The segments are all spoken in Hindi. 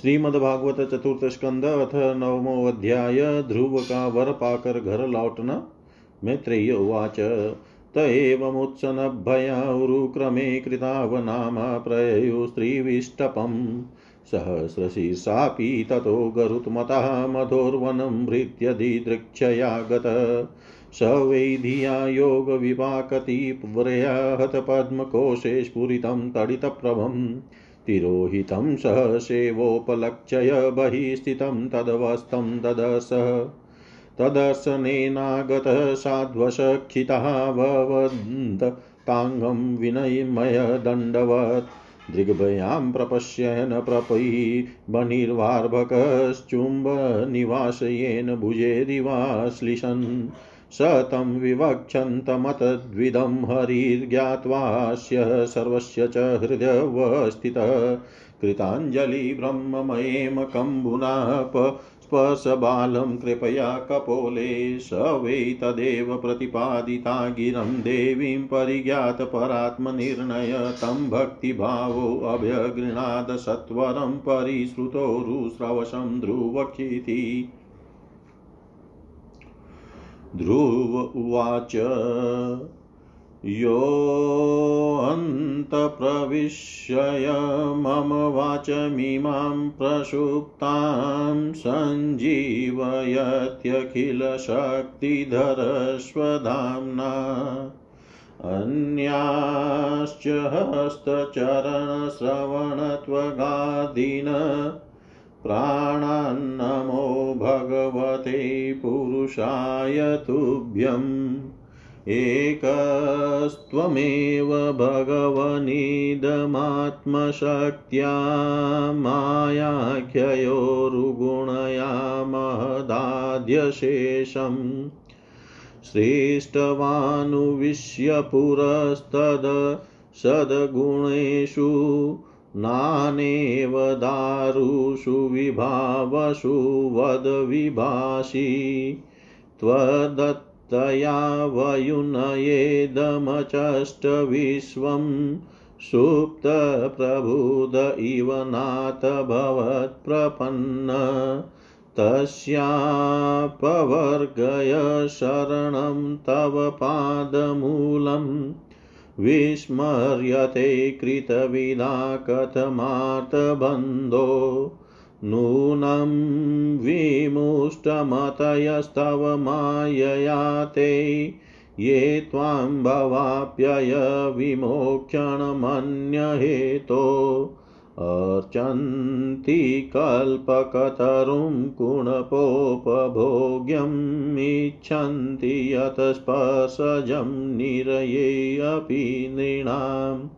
श्रीमद्भागवत चतुर्थ स्कंद अथ नवमो अध्याय ध्रुव का वर पाकर घर लौटना मैत्रेय उवाच। त एवमुत्सनभयारुक्रमे कृतावनामा प्रयुस्त्रीविष्टपम् सहस्रशीर्षापि ततो गरुत्मतः मधोर्वनं भृत्यधिदृक्षया गत स वैधिया योगविपाकतिव्रया हतपद्मकोशे स्फुरितं तडितप्रभम्। तिरोहितं सहसेवोपलक्ष्य बहिः स्थितं तदवस्थं ददर्श तदर्शनेनागतः साध्वसक्षितः भवन्ताङ्गं विनयमयदण्डवत्। दृग्भयां प्रपश्यन् प्रपै बनिर्वार्भकश्चुम्बनिवासयेन भुजेरिवाश्लिशन् स तं विवक्षन्तमतद्विदं हरिर्ज्ञात्वास्य सर्वस्य च हृदयवस्थितः। कृताञ्जलिब्रह्ममयेम कम्बुनाप स्पर्शबालं कृपया कपोले स वै तदेव प्रतिपादिता गिरं देवीं परिज्ञातपरात्मनिर्णय तं भक्तिभावोऽभ्यगृणाद सत्वरं परिश्रुतोरुस्रवशं ध्रुवक्षिति। ध्रुव उवाच। योऽन्तप्रविश्य मम वाचमिमां प्रसुप्तां सञ्जीवयत्यखिलशक्तिधरस्वधाम्ना। अन्याश्च हस्तचरणश्रवणत्वगादीन प्राणान्नमो भगवते पुरुषाय तुभ्यम्। एकस्त्वमेव भगवनिदमात्मशक्त्या मायाख्ययोरुगुणया महदाद्यशेषम् सृष्टवानुविश्य पुरस्तद सद्गुणेषु नानेव दारुषु विभावसु वदविभाषि त्वदत्तया वयुनयेदमचष्टविश्वं सुप्तप्रबुद इव नाथ भवत्प्रपन्न। तस्यापवर्गय शरणं तव पादमूलम् विस्मर्यते कृतविदा कथमार्तबन्धो नूनं विमुष्टमतयस्तव मायया ते ये त्वां भवाप्यय विमोक्षणमन्यहेतो अर्चन्ति कल्पकतरुं कुणपोपभोग्यम् इच्छन्ति यतस्पर्शजं निरयेऽपि नृणाम्।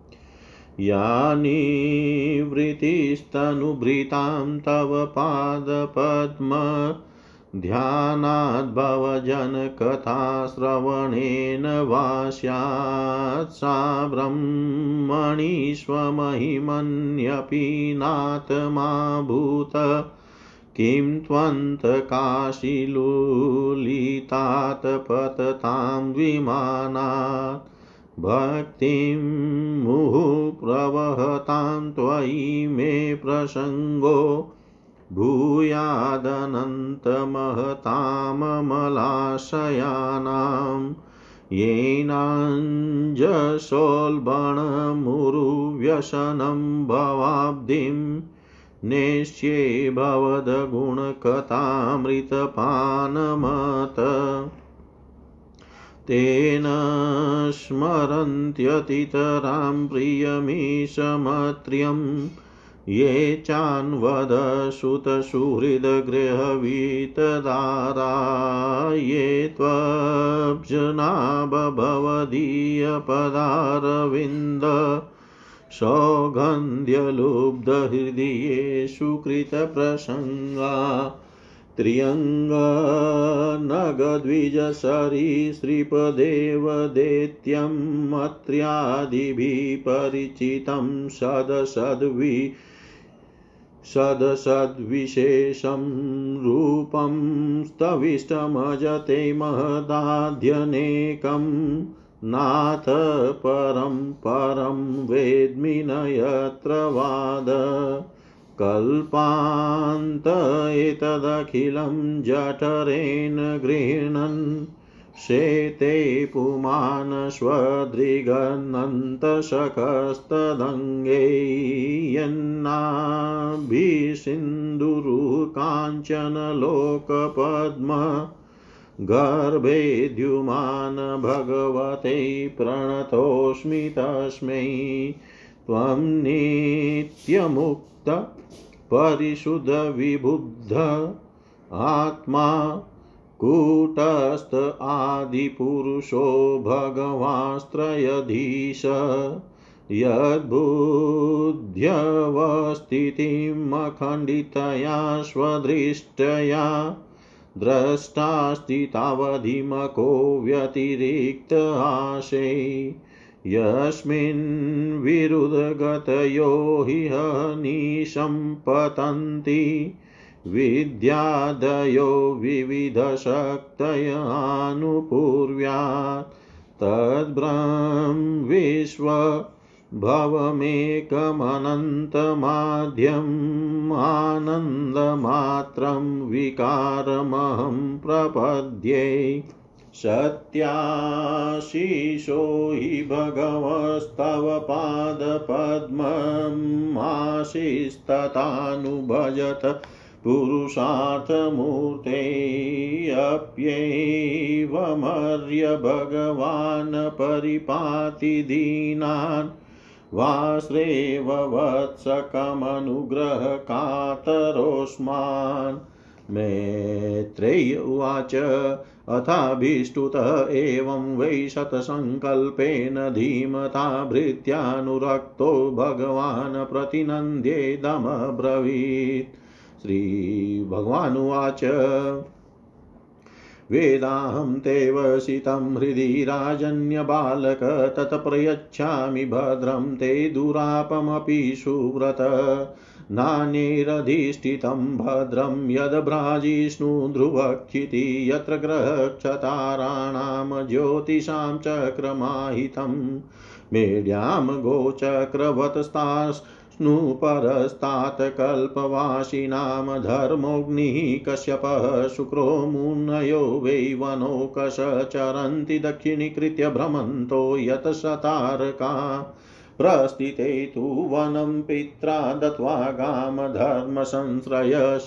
यानि वृत्तिस्तनुभृतां तव पादपद्म ध्यानाद्भवजनकथाश्रवणेन वा स्यात् सा ब्रह्मणि स्वमहिमन्यपि नात्माभूत किं त्वन्तकाशिलुलितात् पततां विमानात्। भक्तिं मुहुप्रवहतां त्वयि मे प्रसङ्गो भूयादनन्तमहताममलाशयानां येनाञ्जसोल्बणमुरुव्यसनं भवाब्धिं नेष्ये भवद्गुणकथामृतपानमत। तेन स्मरन्त्यतितरां प्रियमीशमत्र्यम् ये चान्वदसुतसुहृदगृहवीतदारा ये त्वब्जनाभवदीयपदारविन्द सौगन्ध्यलुब्धहृदयेषु कृतप्रसङ्गा त्र्यङ्गनगद्विजसरीसृपदेवदैत्यम् अत्र्यादिभिः परिचितं सदसद्वि सदसद्विशेषं रूपं स्तविष्टमजते महदाध्यनेकं नाथ परं परं वेद्मि न यत्र वाद। कल्पान्त एतदखिलं जठरेण गृह्णन् शेते पुमान् यन्नाभिसिन्धुरुकाञ्चनलोकपद्म गर्भेद्युमान् भगवते प्रणतोऽस्मि तस्मै त्वं नित्यमुक्त परिशुद्धविबुद्ध आत्मा कूटस्थ आदिपुरुषो भगवास्त्रयधीश। यद्बुद्ध्यवस्थितिमखण्डितया स्वदृष्टया द्रष्टास्ति तावधिमको व्यतिरिक्त आशे। यस्मिन् विरुदगतयो हि निशम्पतन्ति विद्यादयो विविधशक्तयानुपूर्व्यात्। तद्ब्रह्म विश्वभवमेकमनन्तमाद्यम् आनन्दमात्रं विकारमहं प्रपद्ये। सत्याशिषो हि भगवस्तव पादपद्ममाशिस्तथानुभजत पुरुषार्थमूर्तेऽप्यैवमर्य भगवान् परिपाति दीनान् वाश्रेव वत्सकमनुग्रहकातरोऽस्मान् मेत्रेय उवाच अथाभिष्टुत एवं वै शतसङ्कल्पेन धीमता भृत्यानुरक्तो भगवान् प्रतिनन्द्येदमब्रवीत् श्रीभगवानुवाच। वेदाहं ते वसितं हृदि राजन्यबालक तत्प्रयच्छामि भद्रं ते दुरापमपि सुव्रत। नान्यैरधिष्ठितं भद्रं यद्भ्राजिष्णु ध्रुवक्षिति, यत्र ग्रहक्षताराणां ज्योतिषां चक्रमाहितं। मेढ्यां गोचक्रवतस्तास् विष्णुपरस्तात् कल्पवासिनां धर्मोऽग्निः कश्यपः शुक्रो मुनयो वै वनोकश चरन्ति दक्षिणीकृत्य भ्रमन्तो यतशतारका। प्रस्थिते तु वनं पित्रा दत्त्वा गामधर्मसंश्रय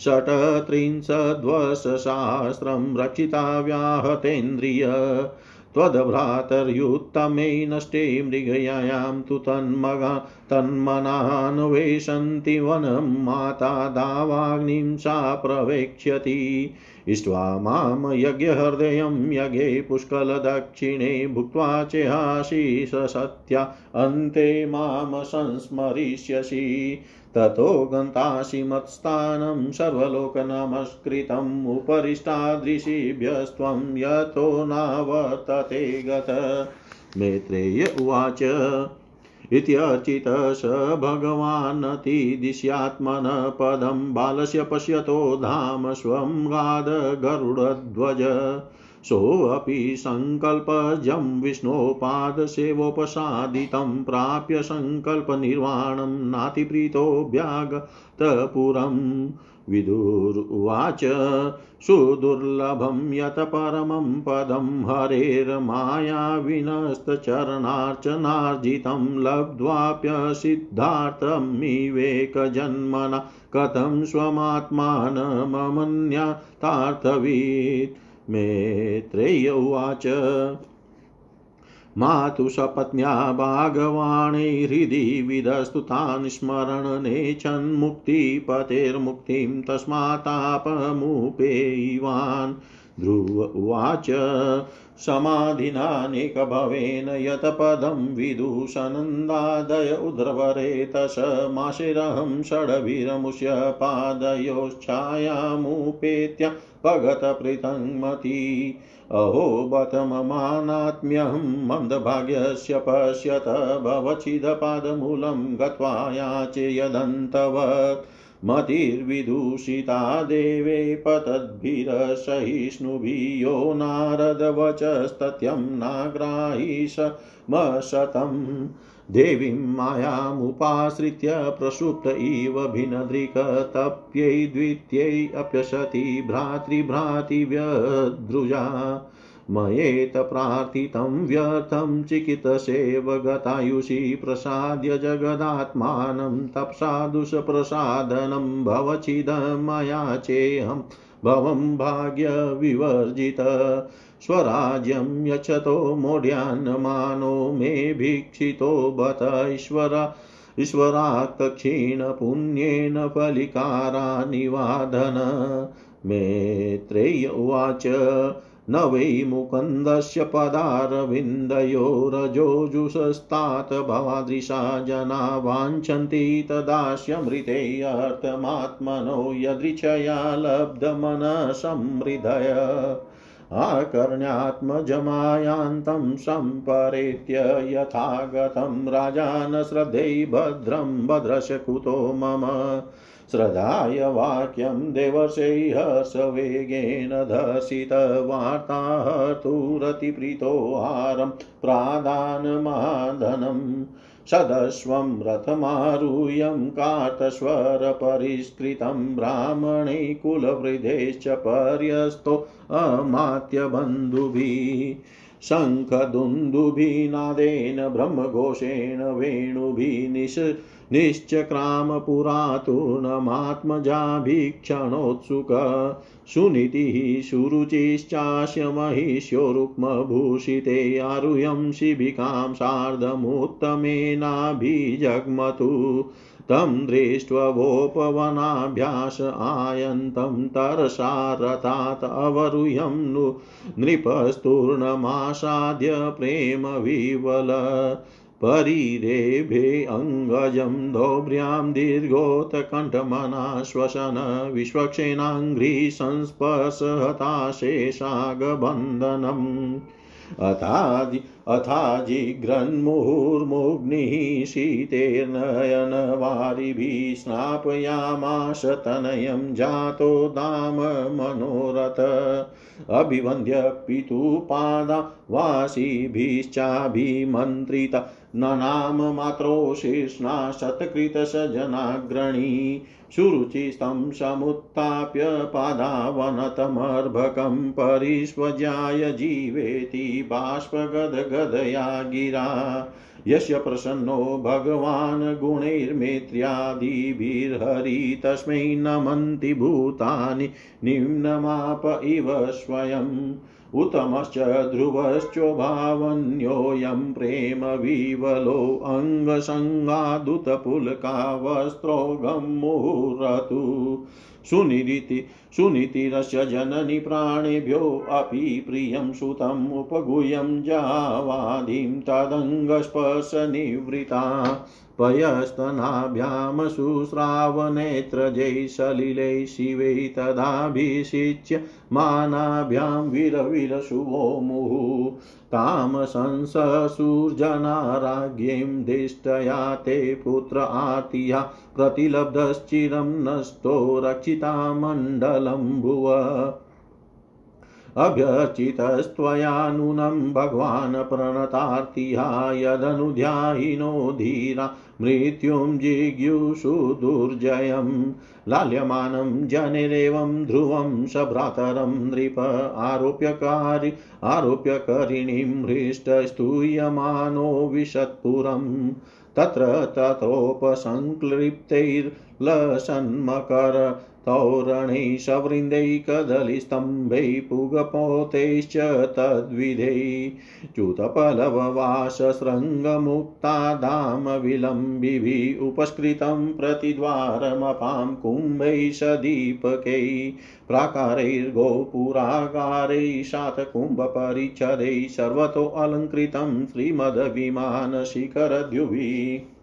षट्त्रिंशद्वर्षसहस्रं रक्षिता व्याहतेन्द्रिय। त्वद्भ्रातर्युत्तमे नष्टे मृगयायां तु तन्मगा तन्मनान्वेषन्ति वनं माता दावाग्निं सा प्रवेक्ष्यति। इष्ट्वा माँ यज्ञहृदयं यज्ञे पुष्कलदक्षिणे भुक्त्वा चेहाशीष सत्या अन्ते माँ संस्मरिष्यसि। ततो गन्तासि मत्स्थानं सर्वलोकनमस्कृतम् उपरिष्टादृशिभ्यस्त्वं यतो नावर्तते गत। मैत्रेय उवाच। इत्यर्चित स भगवानतिदिश्यात्मन पदं बालस्य पश्यतो धाम स्वं गाद गरुडध्वज। सोऽपि सङ्कल्पजं विष्णोपादसेवोपसादितं प्राप्य सङ्कल्पनिर्वाणं नातिप्रीतोऽभ्यागतपुरम् विदुरुवाच सुदुर्लभं यत् परमं पदं हरेर्मायाविनस्तचरणार्चनार्जितं लब्ध्वाप्यसिद्धार्थमिवेकजन्मना कथं स्वमात्मानममन्यतार्थवीत्। मेत्रेय उवाच मातु सपत्न्या भागवाणी हृदि विदस्तु तान् स्मरण नेच्छन्मुक्तिपतेर्मुक्तिं तस्मात्तापमुपेयिवान् ध्रुव उवाच समाधिनानेकभवेन यत पदं विदूषनन्दादय उद्रवरेतशमाशिरहं षड्भिरमुष्य पादयोश्छायामुपेत्य भगतपृथङ्मती अहो बत ममानात्म्यहं मन्दभाग्यस्य पश्यत भवचिदपादमूलं गत्वा याचे यदन्तवत् मतिर्विदूषिता देवे पतद्भिरसहिष्णुभियो नारदवचस्तत्यं नाग्राहीशमशतं देवीं मायामुपाश्रित्य प्रसुप्त इव भिनदृक् तप्यै द्वित्यै अप्यशति भ्रातृभ्रातिव्यद्रुजा मयेत प्रार्थितं व्यर्थं चिकितसेव गतायुषि प्रसाद्य जगदात्मानं तप्सादुषप्रसादनं भवचिदमया चेऽहं भवं भाग्यविवर्जित। स्वराज्यं यच्छतो मोढ्यान्मानो मे भीक्षितो बत ईश्वरा ईश्वराक्तक्षीणपुण्येन फलिकारानिवादन मेत्रेय उवाच न वै मुकन्दस्य पदारविन्दयोरजोजुषस्तात् भवादृशा जना वाञ्छन्ति तदास्यमृतेऽर्थमात्मनो यदृच्छया लब्धमनसमृदय। आकर्ण्यात्मजमायान्तं सम्परेत्य यथागतं राजान श्रद्धै भद्रं भद्रस्य कुतो मम। श्रद्धाय वाक्यं देवर्षैहर्षवेगेन धर्षितवार्ताहर्तुरतिप्रीतोहारं प्रादानमादनम् सदस्वं रथमारुह्यं कातस्वरपरिष्कृतं ब्राह्मणे कुलवृद्धेश्च पर्यस्तो अमात्यबन्धुभिः शङ्खदुन्दुभिनादेन ब्रह्मघोषेण वेणुभिः निश निश्चक्रामपुरातूर्णमात्मजाभीक्षणोत्सुक। सुनीतिः सुरुचिश्चास्य महिष्यो रुक्मभूषिते आरुह्यं शिबिकां सार्धमुत्तमेनाभिजग्मतु। तं दृष्ट्वोपवनाभ्यास आयन्तं तरसारथात् अवरुह्यं नु नृपस्तूर्णमासाद्य प्रेमविवल। परिरेभे अङ्गजं दौभ्र्यां दीर्घोत्कण्ठमना श्वसन विश्वक्षेणाङ्घ्रिसंस्पर्शहताशेषागबन्धनम् अथाजि अथाजिघ्रन्मुहुर्मुग्निः शीतेर्नयनवारिभिः स्नापयामाश तनयं जातो दाम मनोरथ। अभिवन्द्य पितुपादा वासिभिश्चाभिमन्त्रिता न नाम मात्रोशीर्ष्णा शतकृतसजनाग्रणी सुरुचिस्तं समुत्थाप्य पादावनतमर्भकं परिष्वजाय जीवेति बाष्पगदगदया गिरा। यस्य प्रसन्नो भगवान् गुणैर्मेत्र्यादिभिर्हरि तस्मै नमन्ति भूतानि। निम्नमाप इव स्वयम् उत्तमश्च ध्रुवश्चोभावन्योऽयं प्रेम विवलो अङ्गसङ्गादुतपुलकावस्त्रोगं मुहुरतु सुनिरिति, सुनीतिरस्य जननि प्राणेभ्योऽपि प्रियं सुतम् उपगुह्यं जावादिं तदङ्गस्पर्शनिवृता पयस्तनाभ्यां शुश्रावनेत्रजै सलिलै शिवै तदाभिषिच्य मानाभ्यां वीरवीरशुभो मुहुः। तां दिष्टया ते पुत्र आर्तिया प्रतिलब्धश्चिरं नष्टो रक्षिता मण्डलं भुव अभ्यर्चितस्त्वया नूनं भगवान् प्रणतार्तिहा यदनुध्यायिनो धीरा, मृत्युं जिज्ञुषु दुर्जयम् लाल्यमानं जनेरेवं ध्रुवं सभ्रातरं नृप आरोप्यकारि, आरोप्यकरिणीं हृष्टस्तूयमानो विशत्पुरम् तत्र ततोपसङ्क्लिप्तैर्लसन्मकर तौरणैः सवृन्दैः कदलीस्तम्भैः पुगपोतैश्च तद्विधैः। च्युतपलववासशृङ्गमुक्तादामविलम्बिभिः उपस्कृतं प्रतिद्वारमपां कुम्भैः सदीपकैः। प्राकारैर्गोपुरागारैः शातकुम्भपरिच्छदैः सर्वतोऽलङ्कृतं श्रीमद्विमानशिखरद्युभिः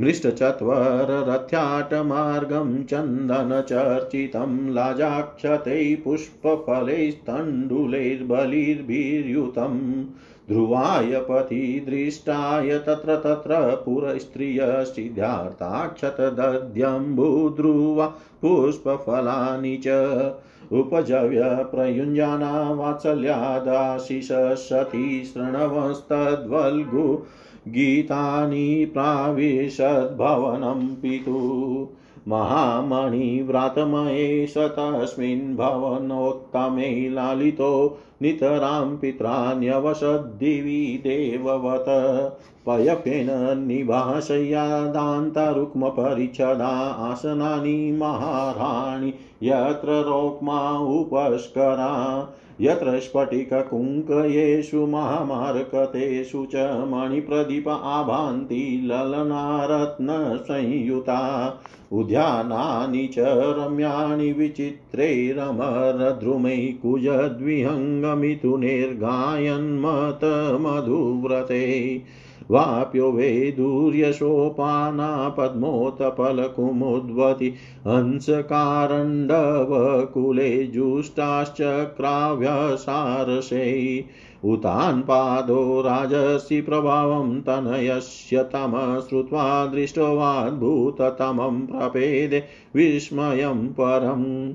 मृष्टचत्वररथ्याटमार्गं चन्दनचर्चितं लाजाक्षतैः पुष्पफलैस्तण्डुलैर्बलिर्भिर्युतं। ध्रुवाय पथि दृष्टाय तत्र तत्र पुरस्त्रियसिद्धार्थाक्षतदध्यम्बुध्रुवा पुष्पफलानि च। उपजव्य प्रयुञ्जाना वात्सल्यादाशिष सती शृणवस्तद्वल्गु गीतानि प्राविशद्भवनं पितुः। महामणिव्रातमये स तस्मिन् भवनोत्तमे लालितो नितरां पित्राण्यवसद्दिवि देववत। पयपेन निवासयादान्तरुक्मपरिच्छदा आसनानि महाराणि यत्र रोक्मा उपस्करा। यत्र स्फटिककुङ्कयेषु महामार्कतेषु च मणिप्रदीप आभान्ति ललनारत्नसंयुता। उद्यानानि च रम्याणि विचित्रैरमरद्रुमै कुजद्विहङ्गमिथुनैर्गायन्मतमधुव्रते वाप्यो वैदूर्यशोपाना पद्मोत्पलकुमुद्वति हंसकारण्डवकुले जुष्टाश्चक्राव्यसारसै। उतान्पादो राजसि प्रभावं तनयस्य तम श्रुत्वा दृष्टवाद्भूततमं प्रपेदे विस्मयं परम्।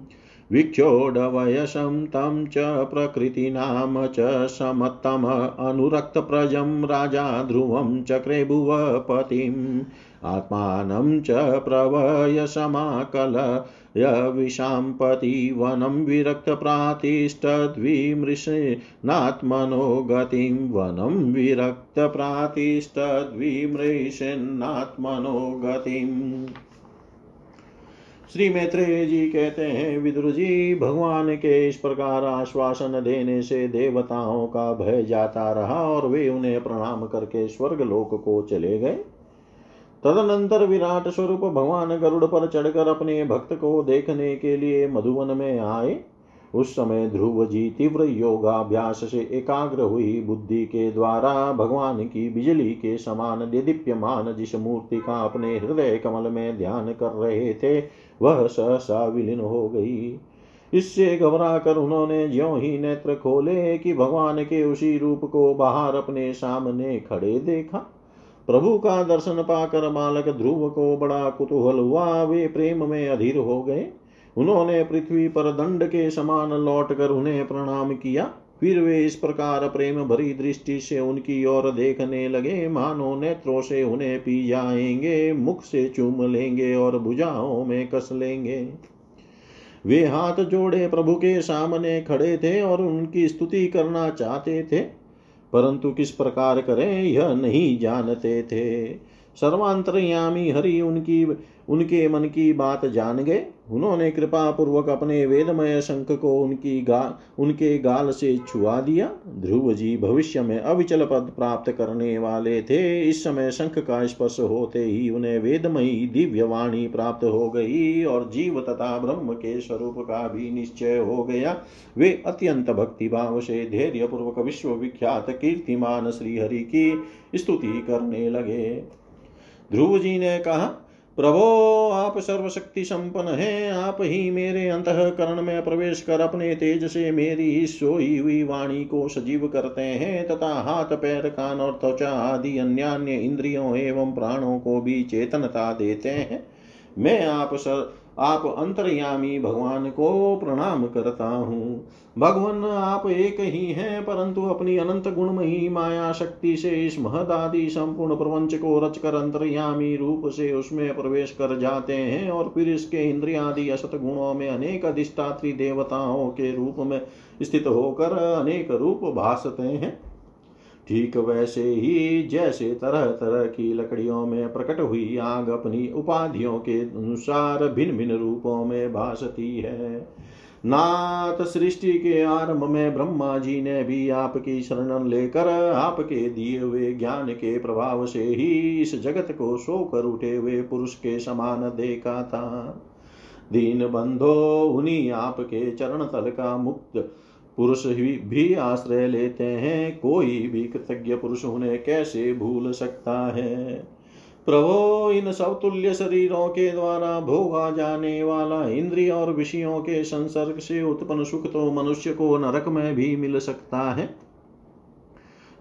विक्षोढवयसं तं च प्रकृतिनाम च समत्तम अनुरक्तप्रजं राजा ध्रुवं चक्रे भुवपतिम् आत्मानं च प्रवयसमाकलय विशाम्पति वनं विरक्तप्रातिष्ठद्विमृशेनात्मनो गतिं। वनं विरक्तप्रातिष्ठद्विमृशेनात्मनो गतिम्। श्री मैत्रेय जी कहते हैं विदुर जी भगवान के इस प्रकार आश्वासन देने से देवताओं का भय जाता रहा और वे उन्हें प्रणाम करके स्वर्ग लोक को चले गए। तदनंतर विराट स्वरूप भगवान गरुड़ पर चढ़कर अपने भक्त को देखने के लिए मधुवन में आए। उस समय ध्रुव जी तीव्र योगाभ्यास से एकाग्र हुई बुद्धि के द्वारा भगवान की बिजली के समान दिदीप्यमान जिस मूर्ति का अपने हृदय कमल में ध्यान कर रहे थे, वह सहसा विलीन हो गई। इससे घबरा कर उन्होंने ज्यो ही नेत्र खोले कि भगवान के उसी रूप को बाहर अपने सामने खड़े देखा। प्रभु का दर्शन पाकर बालक ध्रुव को बड़ा कुतूहल हुआ, वे प्रेम में अधीर हो गए। उन्होंने पृथ्वी पर दंड के समान लौट कर उन्हें प्रणाम किया। फिर वे इस प्रकार प्रेम भरी दृष्टि से उनकी ओर देखने लगे। मानो नेत्रों से उन्हें पी जाएँगे, मुख से चूम लेंगे और भुजाओं में कस लेंगे। वे हाथ जोड़े प्रभु के सामने खड़े थे और उनकी स्तुति करना चाहते थे, परंतु किस प्रकार करें, यह नहीं जानते थे। सर्वांतरयामी हरि उनकी, उनके मन की बात जान गए। उन्होंने कृपा पूर्वक अपने वेदमय शंख को उनकी गा, उनके गाल से छुआ दिया। ध्रुव जी भविष्य में अविचल पद प्राप्त करने वाले थे। इस समय शंख का स्पर्श होते ही उन्हें वेदमयी दिव्य वाणी प्राप्त हो गई और जीव तथा ब्रह्म के स्वरूप का भी निश्चय हो गया। वे अत्यंत भक्तिभाव से धैर्य पूर्वक विश्व विख्यात कीर्तिमान श्रीहरि की स्तुति करने लगे। ध्रुव जी ने कहा, प्रभो, आप सर्वशक्ति संपन्न हैं। आप ही मेरे अंतकरण में प्रवेश कर अपने तेज से मेरी इस सोई हुई वाणी को सजीव करते हैं तथा हाथ, पैर, कान और त्वचा आदि अन्य इंद्रियों एवं प्राणों को भी चेतनता देते हैं। मैं आप सर आप अंतर्यामी भगवान को प्रणाम करता हूँ। भगवान, आप एक ही हैं, परंतु अपनी अनंत गुणमयी माया शक्ति से इस महदादि संपूर्ण प्रपंच को रचकर अंतर्यामी रूप से उसमें प्रवेश कर जाते हैं और फिर इसके इंद्रियादि असत गुणों में अनेक अधिष्ठात्री देवताओं के रूप में स्थित होकर अनेक रूप भासते हैं। ठीक वैसे ही जैसे तरह तरह की लकड़ियों में प्रकट हुई आग अपनी उपाधियों के अनुसार भिन्न भिन्न रूपों में भासती है। नाथ सृष्टि के आरंभ में ब्रह्मा जी ने भी आपकी शरण लेकर आपके दिए हुए ज्ञान के प्रभाव से ही इस जगत को सोकर उठे हुए पुरुष के समान देखा था। दीन बंधो, उन्हीं आपके चरण तल का मुक्त पुरुष ही भी आश्रय लेते हैं। कोई भी कृतज्ञ पुरुष उन्हें कैसे भूल सकता है? प्रभो, इन सवतुल्य शरीरों के द्वारा भोगा जाने वाला इंद्रिय और विषयों के संसर्ग से उत्पन्न सुख तो मनुष्य को नरक में भी मिल सकता है।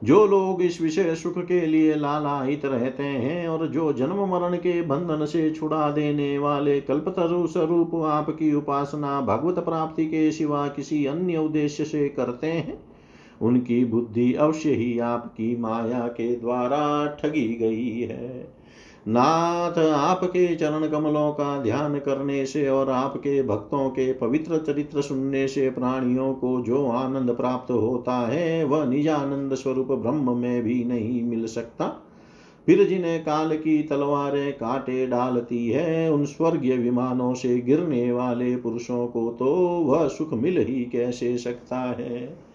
जो लोग इस विषय सुख के लिए लालायित रहते हैं और जो जन्म मरण के बंधन से छुड़ा देने वाले कल्पतरु स्वरूप आपकी उपासना भगवत प्राप्ति के सिवा किसी अन्य उद्देश्य से करते हैं, उनकी बुद्धि अवश्य ही आपकी माया के द्वारा ठगी गई है। नाथ, आपके चरण कमलों का ध्यान करने से और आपके भक्तों के पवित्र चरित्र सुनने से प्राणियों को जो आनंद प्राप्त होता है, वह निजानंद स्वरूप ब्रह्म में भी नहीं मिल सकता। फिर जिन्हें काल की तलवारें काटे डालती है, उन स्वर्गीय विमानों से गिरने वाले पुरुषों को तो वह सुख मिल ही कैसे सकता है?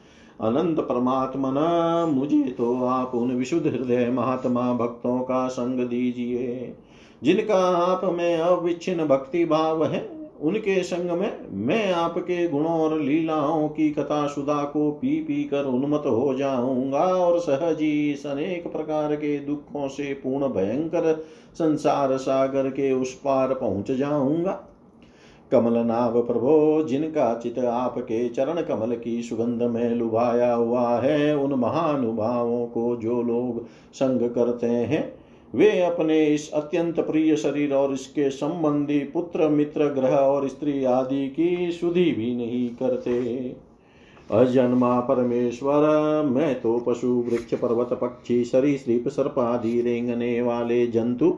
अनंत परमात्मन, मुझे तो आप उन विशुद्ध हृदय महात्मा भक्तों का संग दीजिए, जिनका आप में अविच्छिन्न भक्ति भाव है, उनके संग में मैं आपके गुणों और लीलाओं की कथा सुधा को पी पी कर उन्मत हो जाऊँगा और सहजी इस अनेक प्रकार के दुखों से पूर्ण भयंकर संसार सागर के उस पार पहुँच जाऊँगा। कमल नाभ प्रभो, जिनका चित आपके चरण कमल की सुगंध में लुभाया हुआ है, उन महानुभावों को जो लोग संग करते हैं, वे अपने इस अत्यंत प्रिय शरीर और इसके संबंधी पुत्र, मित्र, ग्रह और स्त्री आदि की सुधि भी नहीं करते। अजन्मा परमेश्वर, मैं तो पशु, वृक्ष, पर्वत, पक्षी सरीसृप सर्प आदि रेंगने वाले जंतु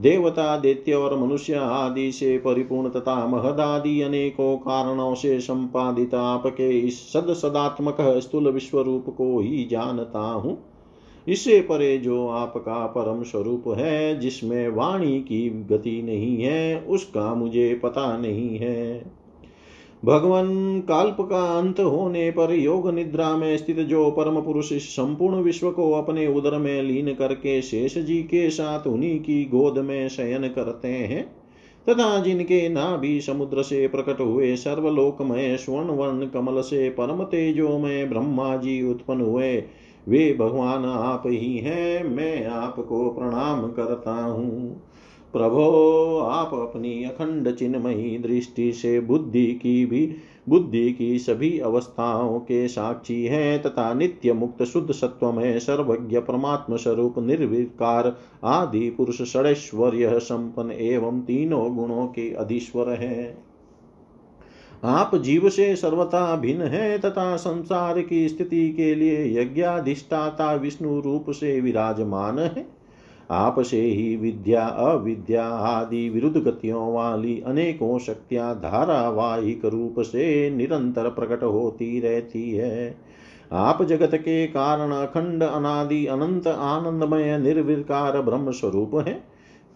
देवता, देत्य और मनुष्य आदि से परिपूर्ण तथा महदादि अनेकों कारणों से संपादित आपके इस सद सदात्मक स्थूल विश्व रूप को ही जानता हूँ। इससे परे जो आपका परम स्वरूप है, जिसमें वाणी की गति नहीं है, उसका मुझे पता नहीं है। भगवान काल्प का अंत होने पर योग निद्रा में स्थित जो परम पुरुष संपूर्ण विश्व को अपने उदर में लीन करके शेष जी के साथ उन्हीं की गोद में शयन करते हैं, तथा जिनके नाभि समुद्र से प्रकट हुए सर्वलोकमय स्वर्ण वर्ण कमल से परम तेजो में ब्रह्मा जी उत्पन्न हुए, वे भगवान आप ही हैं, मैं आपको प्रणाम करता हूँ। प्रभो, आप अपनी अखंड चिन्मयी दृष्टि से बुद्धि की भी, बुद्धि की सभी अवस्थाओं के साक्षी हैं तथा नित्य मुक्त, शुद्ध सत्व में सर्वज्ञ, परमात्म स्वरूप, निर्विकार आदि पुरुष षडैश्वर्य संपन्न एवं तीनों गुणों के अधीश्वर हैं। आप जीव से सर्वथा भिन्न है तथा संसार की स्थिति के लिए यज्ञाधिष्ठाता विष्णु रूप से विराजमान है। आप से ही विद्या, अविद्या आदि विरुद्ध गतियों वाली अनेकों शक्तियाँ धारावाहिक रूप से निरंतर प्रकट होती रहती है। आप जगत के कारण अखंड, अनादि, अनंत, आनंदमय, निर्विकार ब्रह्म स्वरूप है।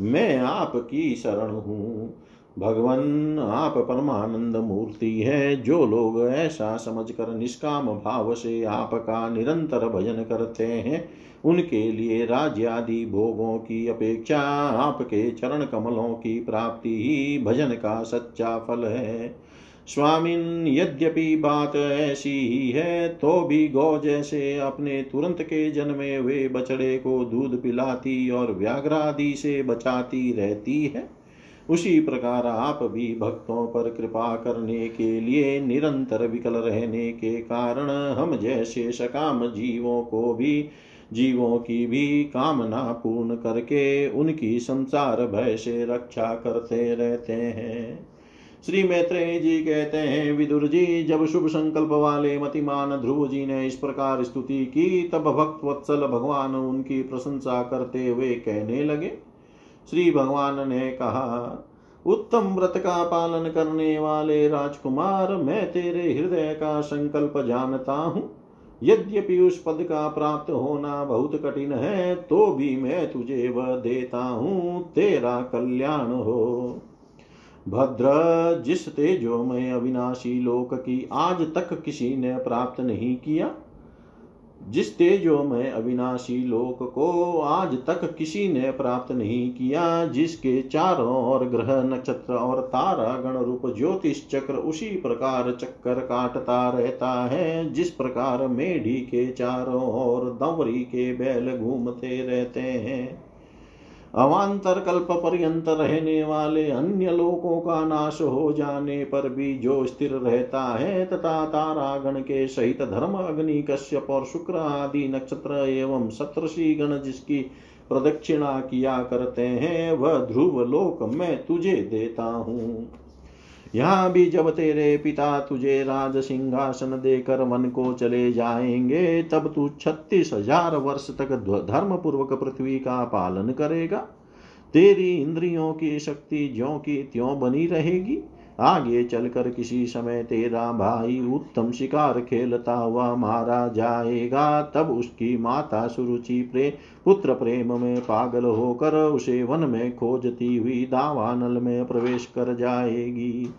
मैं आपकी शरण हूँ। भगवान, आप परमानंद मूर्ति है। जो लोग ऐसा समझकर निष्काम भाव से आपका निरंतर भजन करते हैं, उनके लिए राज्य आदि भोगों की अपेक्षा आपके चरण कमलों की प्राप्ति ही भजन का सच्चा फल है। स्वामिन, यद्यपि बात ऐसी ही है तो भी गौ जैसे अपने तुरंत के जन्मे हुए बछड़े को दूध पिलाती और व्याघ्रादि से बचाती रहती है। उसी प्रकार आप भी भक्तों पर कृपा करने के लिए निरंतर विकल रहने के कारण हम जैसे सकाम जीवों को भी, जीवों की भी कामना पूर्ण करके उनकी संसार भय से रक्षा करते रहते हैं। श्री मैत्रेय जी कहते हैं, विदुर जी, जब शुभ संकल्प वाले मतिमान ध्रुव जी ने इस प्रकार स्तुति की, तब भक्त वत्सल भगवान उनकी प्रशंसा करते हुए कहने लगे श्री भगवान ने कहा, उत्तम व्रत का पालन करने वाले राजकुमार, मैं तेरे हृदय का संकल्प जानता हूँ। यद्यपि उस पद का प्राप्त होना बहुत कठिन है तो भी मैं तुझे वह देता हूँ, तेरा कल्याण हो। भद्र, जिस तेजो में अविनाशी लोक की आज तक किसी ने प्राप्त नहीं किया जिस तेजो में अविनाशी लोक को आज तक किसी ने प्राप्त नहीं किया, जिसके चारों और ग्रह, नक्षत्र और तारा, गण रूप, ज्योतिष चक्र उसी प्रकार चक्कर काटता रहता है, जिस प्रकार मेढी के चारों ओर, दंवरी के बैल घूमते रहते हैं। अवान्तर कल्प पर्यंत रहने वाले अन्य लोकों का नाश हो जाने पर भी जो स्थिर रहता है तथा तारागण के सहित धर्म, अग्नि, कश्यप और शुक्र आदि नक्षत्र एवं सप्तषि गण जिसकी प्रदक्षिणा किया करते हैं, वह ध्रुव लोक मैं तुझे देता हूँ। यहाँ भी जब तेरे पिता तुझे राज सिंहासन देकर वन को चले जाएँगे, तब तू छत्तीस हज़ार वर्ष तक धर्म पूर्वक पृथ्वी का पालन करेगा। तेरी इंद्रियों की शक्ति ज्यों की त्यों बनी रहेगी। आगे चलकर किसी समय तेरा भाई उत्तम शिकार खेलता हुआ मारा जाएगा। तब उसकी माता सुरुचि प्रे, पुत्र प्रेम में पागल होकर उसे वन में खोजती हुई दावानल में प्रवेश कर जाएगी।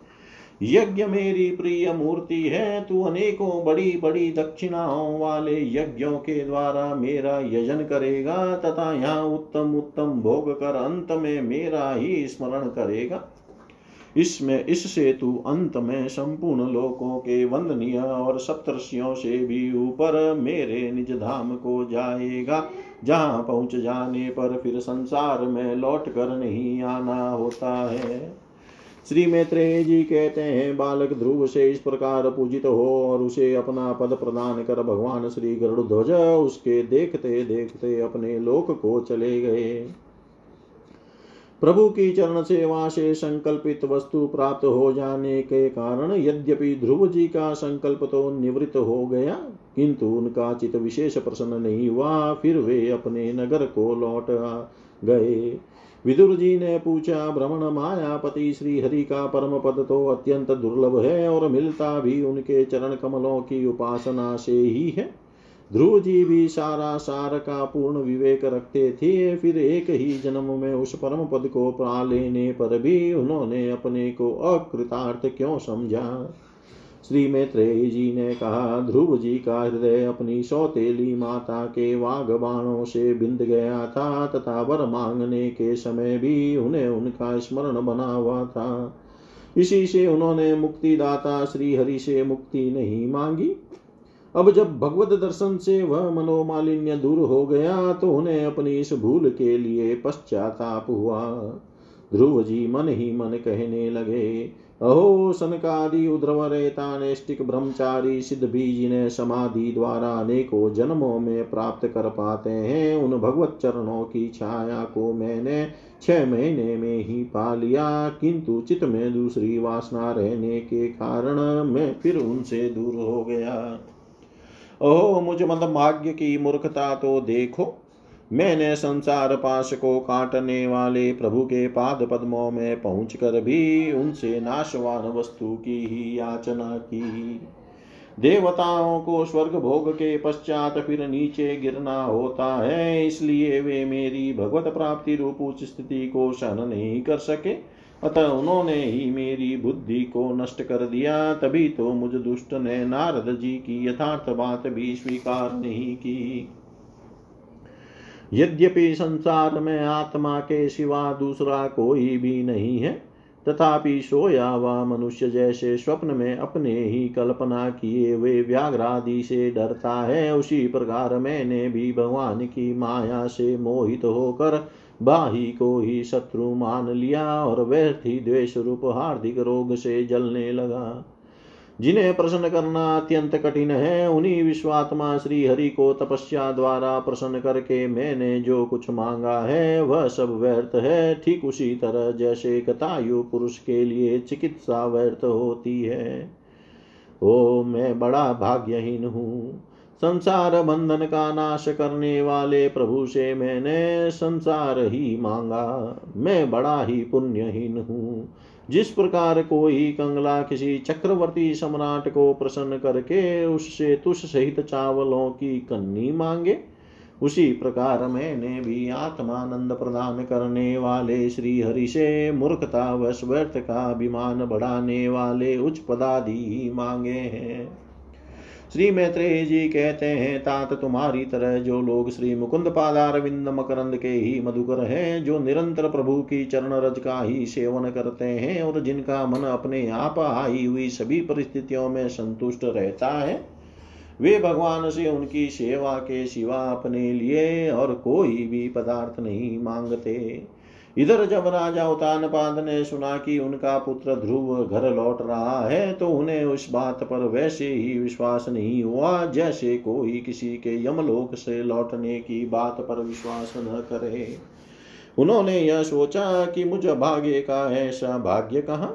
यज्ञ मेरी प्रिय मूर्ति है, तू अनेकों बड़ी बड़ी दक्षिणाओं वाले यज्ञों के द्वारा मेरा यजन करेगा, तथा यहाँ उत्तम उत्तम भोग कर अंत में मेरा ही स्मरण करेगा। इसमें इससे तू अंत में संपूर्ण लोकों के वंदनीय और सप्तर्षियों से भी ऊपर मेरे निज धाम को जाएगा, जहाँ पहुँच जाने पर फिर संसार में लौट कर नहीं आना होता है। श्री मैत्रेय जी कहते हैं, बालक ध्रुव से इस प्रकार पूजित हो और उसे अपना पद प्रदान कर भगवान श्री गरुड़ ध्वज उसके देखते देखते अपने लोक को चले गए। प्रभु की चरण सेवा से संकल्पित वस्तु प्राप्त हो जाने के कारण यद्यपि ध्रुव जी का संकल्प तो निवृत्त हो गया, किंतु उनका चित विशेष प्रसन्न नहीं हुआ, फिर वे अपने नगर को लौट गए। विदुर जी ने पूछा भ्रमण मायापति श्री हरि का परम पद तो अत्यंत दुर्लभ है और मिलता भी उनके चरण कमलों की उपासना से ही है? ध्रुव जी भी सारा सार का पूर्ण विवेक रखते थे, फिर एक ही जन्म में उस परम पद को पा लेने पर भी उन्होंने अपने को अकृतार्थ क्यों समझा? श्री मैत्रेय जी ने कहा ध्रुव जी का हृदय अपनी सौतेली माता के वाघ बाणों से बिंद गया था तथा वर मांगने के समय भी उन्हें उनका स्मरण बना हुआ था। इसी से उन्होंने मुक्तिदाता श्री हरि से मुक्ति नहीं मांगी। अब जब भगवत दर्शन से वह मनोमालिन्य दूर हो गया तो उन्हें अपनी इस भूल के लिए पश्चाताप हुआ। ध्रुव जी मन ही मन कहने लगे, अहो, सनकादि उद्रव रेता नेष्टिक ब्रह्मचारी सिद्ध बीज ने समाधि द्वारा अनेकों जन्मों में प्राप्त कर पाते हैं। उन भगवत चरणों की छाया को मैंने छह महीने में ही पा लिया, किंतु चित में दूसरी वासना रहने के कारण मैं फिर उनसे दूर हो गया। ओह, मुझ मतलब भाग्य की मूर्खता तो देखो। मैंने संसार पाश को काटने वाले प्रभु के पाद पद्मों में पहुँच कर भी उनसे नाशवान वस्तु की ही याचना की। देवताओं को स्वर्ग भोग के पश्चात फिर नीचे गिरना होता है, इसलिए वे मेरी भगवत प्राप्ति रूप उच्च स्थिति को सहन नहीं कर सके। अतः उन्होंने ही मेरी बुद्धि को नष्ट कर दिया। तभी तो मुझ दुष्ट ने नारद जी की यथार्थ बात भी स्वीकार नहीं की। यद्यपि संसार में आत्मा के सिवा दूसरा कोई भी नहीं है, तथापि सोया हुआ मनुष्य जैसे स्वप्न में अपने ही कल्पना किए वे व्याघ्रादि से डरता है, उसी प्रकार मैंने भी भगवान की माया से मोहित होकर बाही को ही शत्रु मान लिया और व्यर्थ ही द्वेष रूप हार्दिक रोग से जलने लगा। जिन्हें प्रसन्न करना अत्यंत कठिन है, उन्हीं विश्वात्मा श्री हरि को तपस्या द्वारा प्रसन्न करके मैंने जो कुछ मांगा है, वह सब व्यर्थ है। ठीक उसी तरह जैसे कतायु पुरुष के लिए चिकित्सा व्यर्थ होती है। ओ मैं बड़ा भाग्यहीन हूँ। संसार बंधन का नाश करने वाले प्रभु से मैंने संसार ही मांगा। मैं बड़ा ही पुण्यहीन हूँ। जिस प्रकार कोई कंगला किसी चक्रवर्ती सम्राट को प्रसन्न करके उससे तुष सहित चावलों की कन्नी मांगे, उसी प्रकार मैंने भी आत्मानंद प्रदान करने वाले श्री हरि से मूर्खता व व्यर्थ का अभिमान बढ़ाने वाले उच्च पदादि मांगे हैं। श्री मैत्रेय जी कहते हैं, तात तुम्हारी तरह जो लोग श्री मुकुंद पादार विंद मकरंद के ही मधुकर हैं, जो निरंतर प्रभु की चरण रज का ही सेवन करते हैं और जिनका मन अपने आप आई हुई सभी परिस्थितियों में संतुष्ट रहता है, वे भगवान से उनकी सेवा के सिवा अपने लिए और कोई भी पदार्थ नहीं मांगते। इधर जब राजा उतानपाद ने सुना कि उनका पुत्र ध्रुव घर लौट रहा है तो उन्हें उस बात पर वैसे ही विश्वास नहीं हुआ जैसे कोई किसी के यमलोक से लौटने की बात पर विश्वास न करे। उन्होंने यह सोचा कि मुझ भाग्य का ऐसा भाग्य कहा?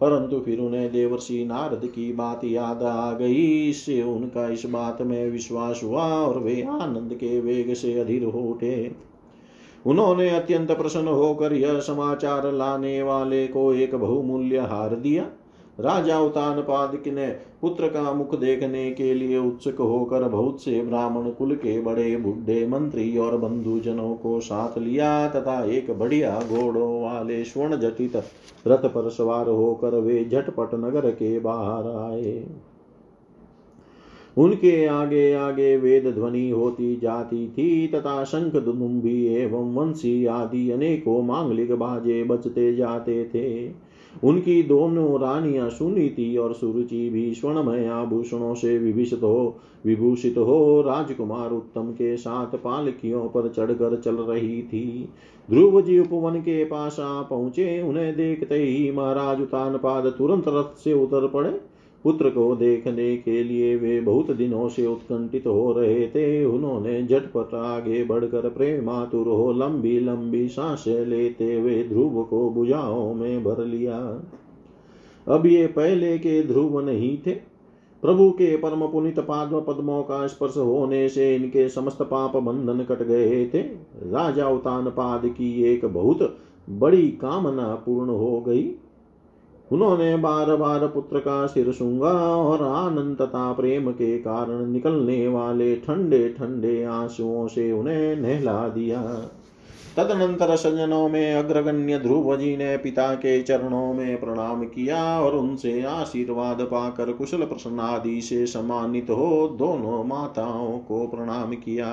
परंतु फिर उन्हें देवर्षि नारद की बात याद आ गई, इससे उनका इस बात में विश्वास हुआ और वे आनंद के वेग से अधीर हो उठे। उन्होंने अत्यंत प्रसन्न होकर यह समाचार लाने वाले को एक बहुमूल्य हार दिया। राजा उतान पाद ने पुत्र का मुख देखने के लिए उत्सुक होकर बहुत से ब्राह्मण कुल के बड़े बुढ़े मंत्री और बंधुजनों को साथ लिया तथा एक बढ़िया घोड़ों वाले स्वर्ण जटित रथ पर सवार होकर वे झटपट नगर के बाहर आए। उनके आगे आगे वेद ध्वनि होती जाती थी, तथा शंख दुम्बी एवं वंशी आदि अनेकों मांगलिक बाजे बजते जाते थे। उनकी दोनों रानियाँ सुनीति और सुरुचि भी स्वर्णमय आभूषणों से विभूषित हो विभूषित हो, राजकुमार उत्तम के साथ पालकियों पर चढ़कर चल रही थी। ध्रुव जी उपवन के पास आ पहुँचे, उन्हें देखते ही महाराज उतान पाद तुरंत रथ से उतर पड़े। पुत्र को देखने के लिए वे बहुत दिनों से उत्कंठित हो रहे थे। उन्होंने झटपट आगे बढ़कर प्रेमातुर हो लंबी लंबी साँसें लेते हुए ध्रुव को भुजाओं में भर लिया। अब ये पहले के ध्रुव नहीं थे। प्रभु के परम पुनित पाद्म पद्मों का स्पर्श होने से इनके समस्त पाप बंधन कट गए थे। राजा उतान पाद की एक बहुत बड़ी कामना पूर्ण हो गई। उन्होंने बार बार पुत्र का सिर सूँगा और आनंद तथा प्रेम के कारण निकलने वाले ठंडे ठंडे आंसुओं से उन्हें नहला दिया। तदनंतर सजनों में अग्रगण्य ध्रुव जी ने पिता के चरणों में प्रणाम किया और उनसे आशीर्वाद पाकर कुशल प्रसन्न आदि से सम्मानित हो दोनों माताओं को प्रणाम किया।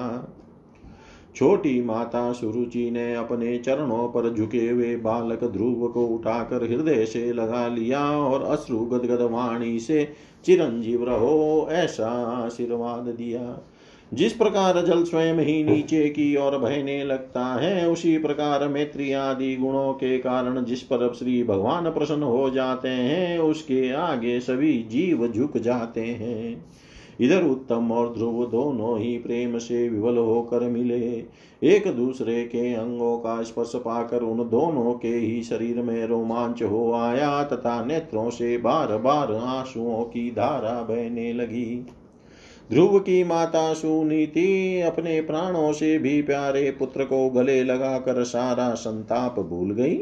छोटी माता सुरुचि ने अपने चरणों पर झुके हुए बालक ध्रुव को उठाकर हृदय से लगा लिया और अश्रु गदगद वाणी से, चिरंजीव रहो, ऐसा आशीर्वाद दिया। जिस प्रकार जल स्वयं ही नीचे की ओर बहने लगता है, उसी प्रकार मैत्री आदि गुणों के कारण जिस पर श्री भगवान प्रसन्न हो जाते हैं, उसके आगे सभी जीव झुक जाते हैं। इधर उत्तम और ध्रुव दोनों ही प्रेम से विवल होकर मिले। एक दूसरे के अंगों का स्पर्श पाकर उन दोनों के ही शरीर में रोमांच हो आया तथा नेत्रों से बार बार आंसुओं की धारा बहने लगी। ध्रुव की माता सुनीति अपने प्राणों से भी प्यारे पुत्र को गले लगाकर सारा संताप भूल गई।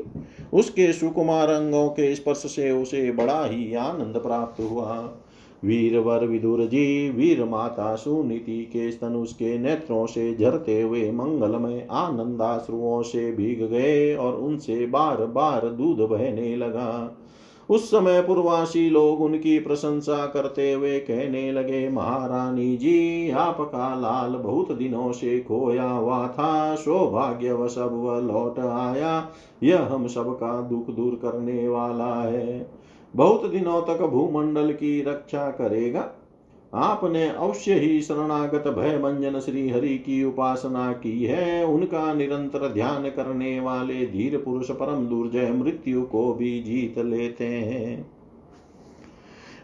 उसके सुकुमार अंगों के स्पर्श से उसे बड़ा ही आनंद प्राप्त हुआ। वीरवर विदुर जी वीर माता सुनीति के स्तन उसके नेत्रों से झरते हुए मंगलमय आनंदाश्रुओं से भीग गए और उनसे बार बार दूध बहने लगा। उस समय पूर्वासी लोग उनकी प्रशंसा करते हुए कहने लगे, महारानी जी, आपका लाल बहुत दिनों से खोया हुआ था, सौभाग्यवश अब वह लौट आया। यह हम सबका दुख दूर करने वाला है। बहुत दिनों तक भूमंडल की रक्षा करेगा। आपने अवश्य ही शरणागत भय भंजन श्री हरि की उपासना की है। उनका निरंतर ध्यान करने वाले धीर पुरुष परम दुर्जय मृत्यु को भी जीत लेते हैं।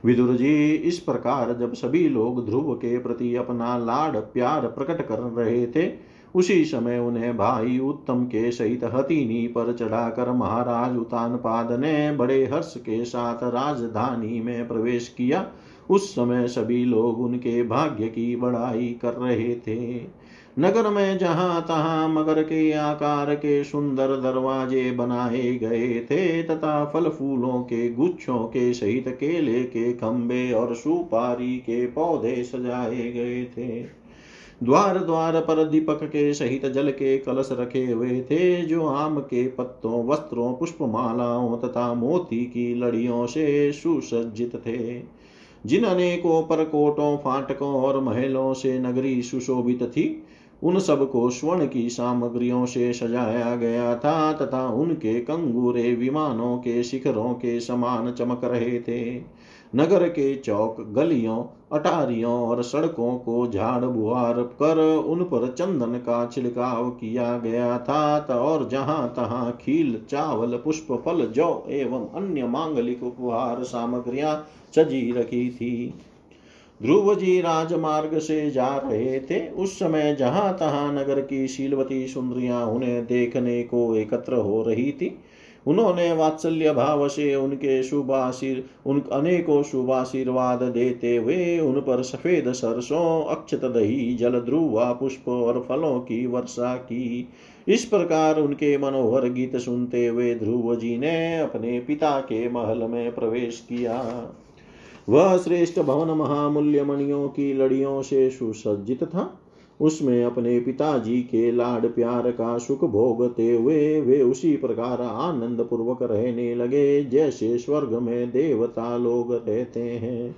विदुर जी, इस प्रकार जब सभी लोग ध्रुव के प्रति अपना लाड प्यार प्रकट कर रहे थे उसी समय उन्हें भाई उत्तम के सहित हथिनी पर चढ़ाकर महाराज उतान पाद ने बड़े हर्ष के साथ राजधानी में प्रवेश किया। उस समय सभी लोग उनके भाग्य की बड़ाई कर रहे थे। नगर में जहाँ तहाँ मगर के आकार के सुंदर दरवाजे बनाए गए थे तथा फल फूलों के गुच्छों के सहित केले के खंबे और सुपारी के पौधे सजाए गए थे। द्वार द्वार पर दीपक के सहित जल के कलश रखे हुए थे, जो आम के पत्तों, वस्त्रों, पुष्पमालाओं तथा मोती की लड़ियों से सुसज्जित थे। जिन अनेकों परकोटों फाटकों और महलों से नगरी सुशोभित थी, उन सबको स्वर्ण की सामग्रियों से सजाया गया था तथा उनके कंगूरे विमानों के शिखरों के समान चमक रहे थे। नगर के चौक, गलियों, अटारियों और सड़कों को झाड़ बुहार कर उन पर चंदन का छिड़काव किया गया था और जहाँ तहां खील, चावल, पुष्प, फल, जौ एवं अन्य मांगलिक उपहार सामग्रियाँ सजी रखी थी। ध्रुव जी राजमार्ग से जा रहे थे। उस समय जहाँ तहां नगर की शीलवती सुंदरियाँ उन्हें देखने को एकत्र हो रही थी। उन्होंने वात्सल्य भाव से उनके शुभाशीर, उन अनेकों शुभाशीर्वाद देते हुए उन पर सफ़ेद सरसों, अक्षत दही जल ध्रुवा पुष्प और फलों की वर्षा की। इस प्रकार उनके मनोहर गीत सुनते हुए ध्रुव जी ने अपने पिता के महल में प्रवेश किया। वह श्रेष्ठ भवन महामूल्य मणियों की लड़ियों से सुसज्जित था। उसमें अपने पिताजी के लाड प्यार का सुख भोगते हुए वे उसी प्रकार आनंद पूर्वक रहने लगे, जैसे स्वर्ग में देवता लोग रहते हैं।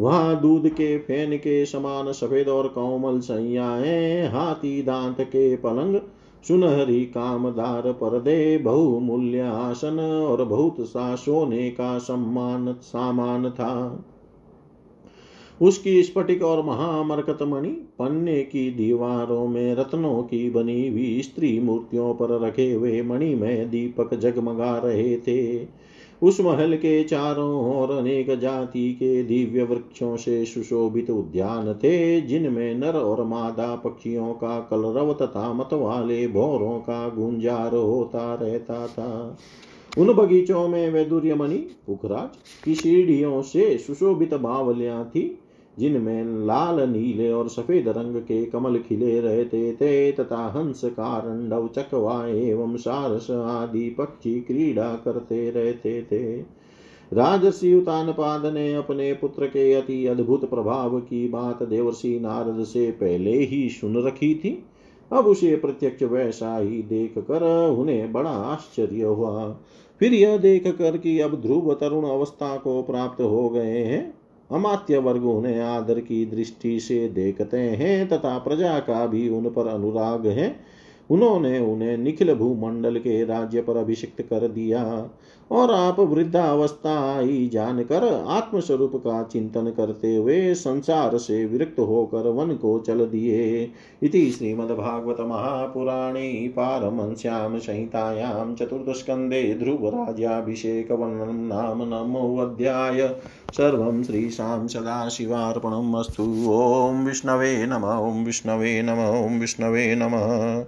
वहाँ दूध के, फ़ैन के समान सफ़ेद और कोमल सैयाएँ, हाथी दांत के पलंग, सुनहरी कामदार पर्दे, बहुमूल्य आसन और बहुत सा सोने का सम्मान सामान था। उसकी स्फटिक और महामरकत मणि पन्ने की दीवारों में रत्नों की बनी हुई स्त्री मूर्तियों पर रखे हुए मणि में दीपक जगमगा रहे थे। उस महल के चारों ओर अनेक जाति के दिव्य वृक्षों से सुशोभित उद्यान थे, जिनमें नर और मादा पक्षियों का कलरव तथा मत वाले भोरों का गुंजार होता रहता था। उन बगीचों में वैदुर्यमणि, पुखराज की सीढ़ियों से सुशोभित बावलियाँ थी। जिनमें लाल, नीले और सफ़ेद रंग के कमल खिले रहते थे तथा हंस कारंडव चकवा एवं सारस आदि पक्षी क्रीड़ा करते रहते थे। राजसी उतानपाद ने अपने पुत्र के अति अद्भुत प्रभाव की बात देवर्षि नारद से पहले ही सुन रखी थी। अब उसे प्रत्यक्ष वैसा ही देख कर उन्हें बड़ा आश्चर्य हुआ। फिर यह देख कर कि अब ध्रुव तरुण अवस्था को प्राप्त हो गए हैं। अमात्य वर्ग उन्हें आदर की दृष्टि से देखते हैं, तथा प्रजा का भी उन पर अनुराग है। उन्होंने उन्हें निखिल भूमंडल के राज्य पर अभिषिक्त कर दिया और आप वृद्धावस्था आई जानकर आत्मस्वरूप का चिंतन करते हुए संसार से विरक्त होकर वन को चल दिए। इति श्रीमद्भागवत महापुराणे पारमश्याम संहितायां चतुर्थस्कन्धे ध्रुवराज्याभिषेकवर्णनं नाम नमोऽध्याय सर्वं श्रीशां सदाशिवार्पणम् अस्तु। ॐ विष्णवे नम। ॐ विष्णवे नम। ॐ विष्णवे नमः।